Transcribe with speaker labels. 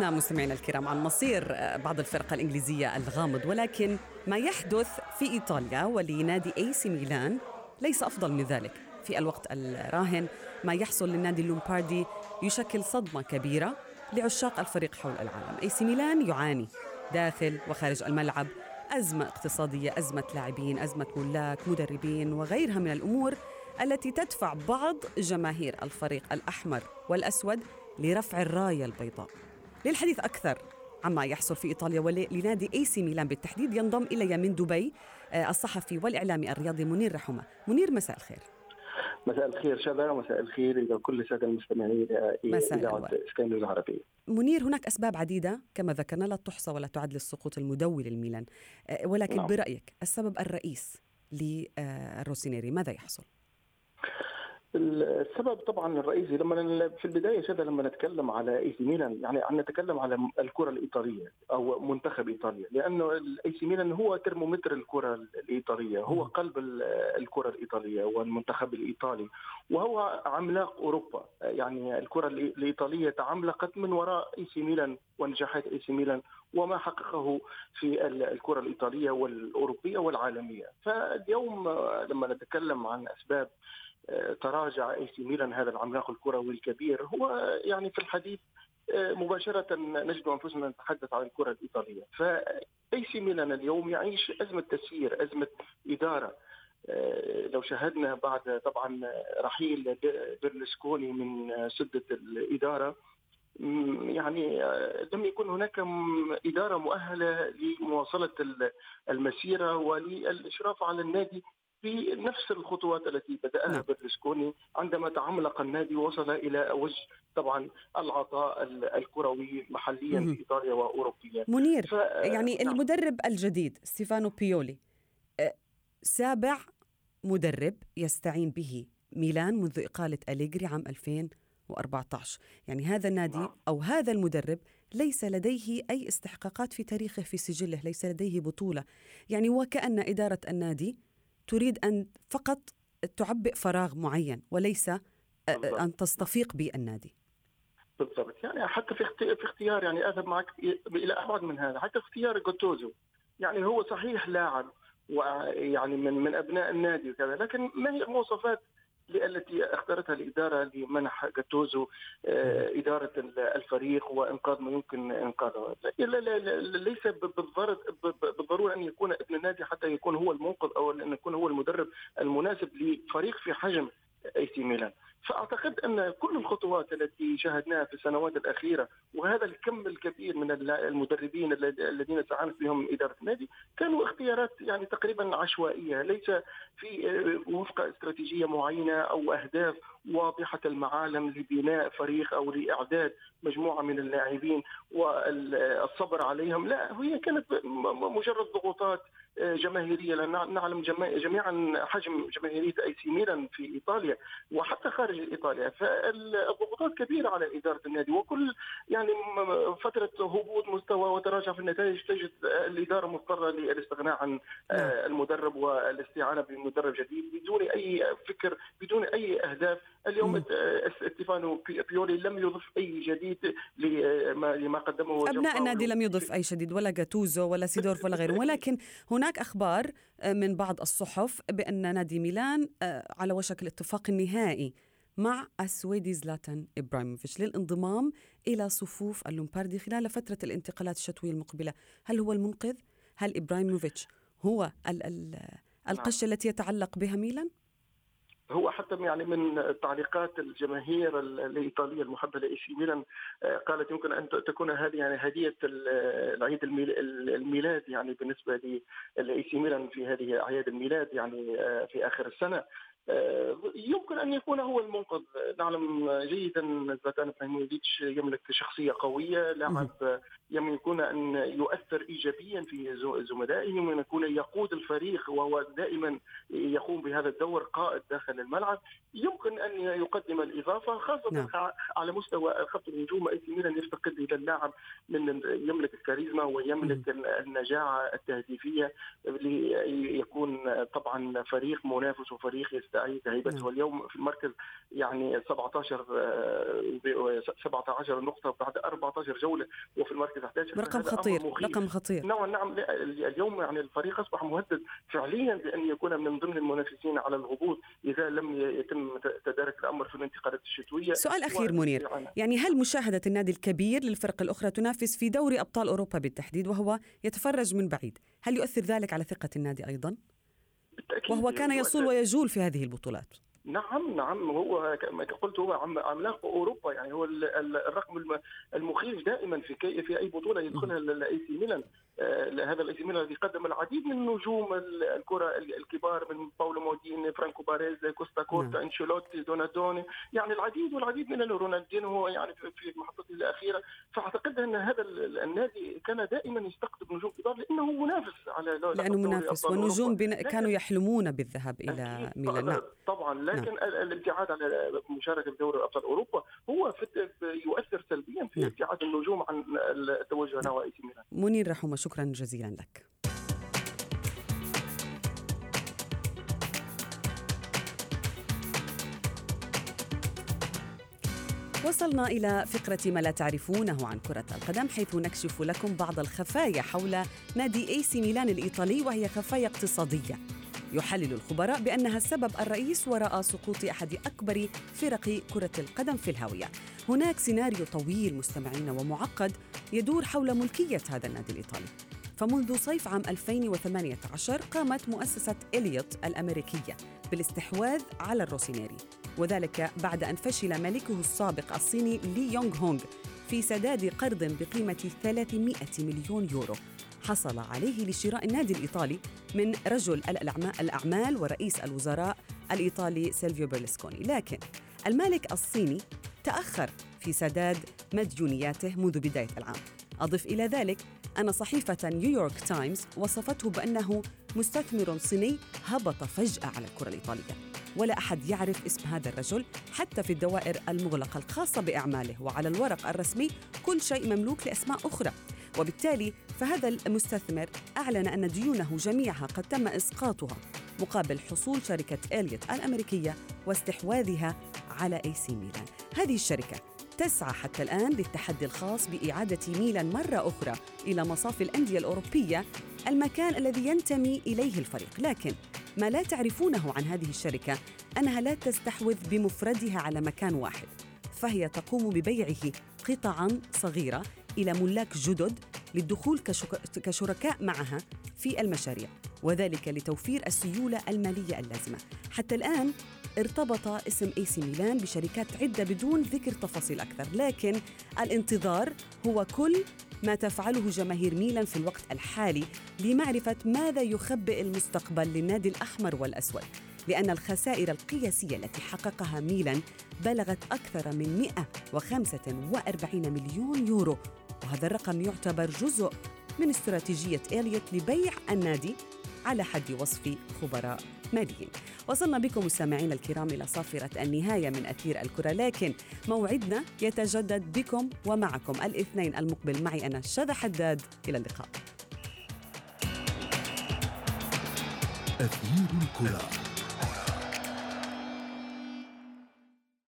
Speaker 1: تحدثنا مستمعينا الكرام عن مصير آه، بعض الفرق الإنجليزية الغامض ولكن ما يحدث في إيطاليا ولنادي أي سي ميلان ليس أفضل من ذلك. في الوقت الراهن ما يحصل للنادي اللومباردي يشكل صدمة كبيرة لعشاق الفريق حول العالم. أي سي ميلان يعاني داخل وخارج الملعب أزمة اقتصادية أزمة لاعبين أزمة ملاك مدربين وغيرها من الأمور التي تدفع بعض جماهير الفريق الأحمر والأسود لرفع الراية البيضاء. للحديث أكثر عما يحصل في إيطاليا ولنادي أي سي ميلان بالتحديد ينضم إلي من دبي آه، الصحفي والإعلامي الرياضي منير رحمة منير مساء الخير
Speaker 2: مساء الخير شذا ومساء الخير إلى كل السادة المستمعين
Speaker 1: من
Speaker 2: سكاي نيوز عربية.
Speaker 1: منير هناك أسباب عديدة كما ذكرنا لا تحصى ولا تعد للسقوط المدوي للميلان آه، ولكن نعم. برأيك السبب الرئيس للروسينيري ماذا يحصل؟
Speaker 2: السبب طبعا الرئيسي لما في البداية شذا لما نتكلم على إي سي ميلان يعني عم نتكلم على الكرة الإيطالية أو منتخب إيطاليا لأنه الاي سي ميلان هو ترمومتر الكرة الإيطالية هو قلب الكرة الإيطالية والمنتخب الإيطالي وهو عملاق أوروبا. يعني الكرة الإيطالية تعملقت من وراء إي سي ميلان ونجاحات إي سي ميلان وما حققه في الكرة الإيطالية والأوروبية والعالمية. فاليوم لما نتكلم عن أسباب تراجع اي سي ميلان هذا العملاق الكروي الكبير. هو يعني في الحديث آه، مباشرة نجد أنفسنا نتحدث عن الكرة الإيطالية. فأي سي ميلان اليوم يعيش أزمة تسيير أزمة إدارة. آه، لو شاهدنا بعد طبعا رحيل بيرلسكوني من سدة الإدارة يعني آه، لم يكن هناك إدارة مؤهلة لمواصلة المسيرة وللإشراف على النادي في نفس الخطوات التي بدأها نعم. برلسكوني عندما تعملق النادي وصل إلى وجه طبعا العطاء الكروي محليا في إيطاليا وأوروبيا
Speaker 1: منير ف... يعني نعم. المدرب الجديد ستيفانو بيولي سابع مدرب يستعين به ميلان منذ إقالة أليجري عام 2014 يعني هذا النادي نعم. أو هذا المدرب ليس لديه أي استحقاقات في تاريخه في سجله ليس لديه بطولة يعني وكأن إدارة النادي تريد أن فقط تعبئ فراغ معين وليس أن تستفيق بالنادي.
Speaker 2: بالضبط. يعني حتى في في اختيار يعني أذهب معك إلى أبعد من هذا. حتى اختيار جوتوزو. يعني هو صحيح لاعب ويعني من من أبناء النادي وكذا لكن ما هي المواصفات التي أختارتها الإدارة لمنح جاتوزو آه، إدارة الفريق وإنقاذ ما يمكن إنقاذه. ليس بالضرورة أن يكون ابن النادي حتى يكون هو المنقذ أو أن يكون هو المدرب المناسب لفريق في حجم أي سي ميلان. فاعتقد أن كل الخطوات التي شاهدناها في السنوات الأخيرة وهذا الكم الكبير من المدربين الذين استعانت بهم إدارة النادي كانوا اختيارات يعني تقريبا عشوائية ليس في آه، وفق استراتيجية معينة أو أهداف واضحة المعالم لبناء فريق أو لإعداد مجموعة من اللاعبين والصبر عليهم. لا هي كانت مجرد ضغوطات جماهيرية. لأن نعلم جميعا حجم جماهيرية أي سي ميلان في إيطاليا وحتى خارج إيطاليا. فالضغوطات كبيرة على إدارة النادي. وكل يعني فترة هبوط مستوى وتراجع في النتائج تجد الإدارة مضطرة للاستغناء عن نعم. المدرب والاستعانة بمدرب جديد بدون أي فكر بدون أي أهداف. اليوم ستيفانو بيولي لم يضف أي جديد لما قدمه
Speaker 1: ابناء النادي لم يضف أي جديد ولا جاتوزو ولا سيدورف ولا غيره. ولكن هناك أخبار آه، من بعض الصحف بأن نادي ميلان آه، على وشك الاتفاق النهائي مع السويدي زلاتان إبراهيموفيتش للانضمام إلى صفوف اللومباردي خلال فترة الانتقالات الشتوية المقبلة. هل هو المنقذ؟ هل إبراهيموفيتش هو ال ال القشة التي يتعلق بها ميلان؟
Speaker 2: هو حتى يعني من تعليقات الجماهير الإيطالية المحبة لإي سي ميلان آه، قالت يمكن أن تكون هذه يعني هدية العيد الميلاد يعني بالنسبة لإي سي ميلان في هذه أعياد الميلاد يعني آه، في آخر السنة. يمكن أن يكون هو المنقذ. نعلم جيدا زلاتان إبراهيموفيتش يملك شخصية قوية لاعب يمكن أن يؤثر ايجابيا في زملائه يمكن ان يكون يقود الفريق وهو دائما يقوم بهذا الدور قائد داخل الملعب. يمكن أن يقدم الإضافة خاصة نعم. على مستوى خط الهجوم. إي ميلان يفتقد إلى اللاعب من يملك الكاريزما ويملك النجاعة التهديفية ليكون طبعا فريق منافس وفريق تستعيد هيبته اليوم في المركز يعني 17 17 نقطة بعد 14 جولة وفي المركز 11
Speaker 1: رقم خطير رقم خطير.
Speaker 2: نعم نعم اليوم يعني الفريق أصبح مهدد فعليا بأن يكون من ضمن المنافسين على الهبوط إذا لم يتم تدارك الأمر في الانتقالات الشتوية.
Speaker 1: سؤال أخير منير. يعني هل مشاهدة النادي الكبير للفرق الأخرى تنافس في دوري أبطال أوروبا بالتحديد وهو يتفرج من بعيد؟ هل يؤثر ذلك على ثقة النادي أيضا؟ بالتأكيد وهو كان يصول ويجول في هذه البطولات.
Speaker 2: نعم نعم هو كما قلت هو عملاق أوروبا يعني هو الرقم المخيف دائما في في أي بطولة يدخلها الاي سي ميلان. آه، هذا الاي سي ميلان الذي قدم العديد من نجوم الكرة الكبار من باولو مالديني فرانكو باريزي كوستا كوستا نعم. أنشيلوتي دونادوني يعني العديد والعديد من رونالدينو يعني في محطته الأخيرة. فأعتقد أن هذا النادي كان دائما يستقطب نجوم كبار لأنه منافس على
Speaker 1: لأنه منافس والنجوم كانوا يحلمون بالذهاب إلى ميلان. نعم.
Speaker 2: طبعا. لكن نعم. الابتعاد عن مشاركة في دوري ابطال أوروبا هو يؤثر سلبيا في نعم. ابتعاد النجوم عن التوجه نحو اي ميلان
Speaker 1: منير رحومه شكرا جزيلا لك وصلنا إلى فقرة ما لا تعرفونه عن كرة القدم حيث نكشف لكم بعض الخفايا حول نادي اي سي ميلان الإيطالي وهي خفايا اقتصادية يحلل الخبراء بأنها السبب الرئيس وراء سقوط أحد أكبر فرق كرة القدم في الهاوية. هناك سيناريو طويل مستمعينا ومعقد يدور حول ملكية هذا النادي الإيطالي. فمنذ صيف عام 2018 قامت مؤسسة إليوت الأمريكية بالاستحواذ على الروسينيري. وذلك بعد أن فشل ملكه السابق الصيني لي يونغ هونغ في سداد قرض بقيمة 300 مليون يورو. حصل عليه لشراء النادي الإيطالي من رجل الأعمال ورئيس الوزراء الإيطالي سيلفيو بيرلسكوني. لكن المالك الصيني تأخر في سداد مديونياته منذ بداية العام. أضف إلى ذلك أن صحيفة نيويورك تايمز وصفته بأنه مستثمر صيني هبط فجأة على الكرة الإيطالية. ولا أحد يعرف اسم هذا الرجل حتى في الدوائر المغلقة الخاصة بأعماله. وعلى الورق الرسمي كل شيء مملوك لأسماء أخرى. وبالتالي فهذا المستثمر أعلن أن ديونه جميعها قد تم إسقاطها مقابل حصول شركة إليوت الأمريكية واستحواذها على أي سي ميلان. هذه الشركة تسعى حتى الآن للتحدي الخاص بإعادة ميلان مرة أخرى إلى مصاف الأندية الأوروبية المكان الذي ينتمي إليه الفريق. لكن ما لا تعرفونه عن هذه الشركة أنها لا تستحوذ بمفردها على مكان واحد فهي تقوم ببيعه قطعا صغيرة إلى ملاك جدد للدخول كشركاء معها في المشاريع وذلك لتوفير السيولة المالية اللازمة. حتى الآن ارتبط اسم إي سي ميلان بشركات عدة بدون ذكر تفاصيل أكثر لكن الانتظار هو كل ما تفعله جماهير ميلان في الوقت الحالي لمعرفة ماذا يخبئ المستقبل للنادي الأحمر والأسود لأن الخسائر القياسية التي حققها ميلان بلغت أكثر من 145 مليون يورو وهذا الرقم يعتبر جزء من استراتيجية إليوت لبيع النادي على حد وصف خبراء ماليين. وصلنا بكم مستمعينا الكرام إلى صافرة النهاية من أثير الكرة لكن موعدنا يتجدد بكم ومعكم. الاثنين المقبل معي أنا شذى حداد. إلى اللقاء. أثير الكرة.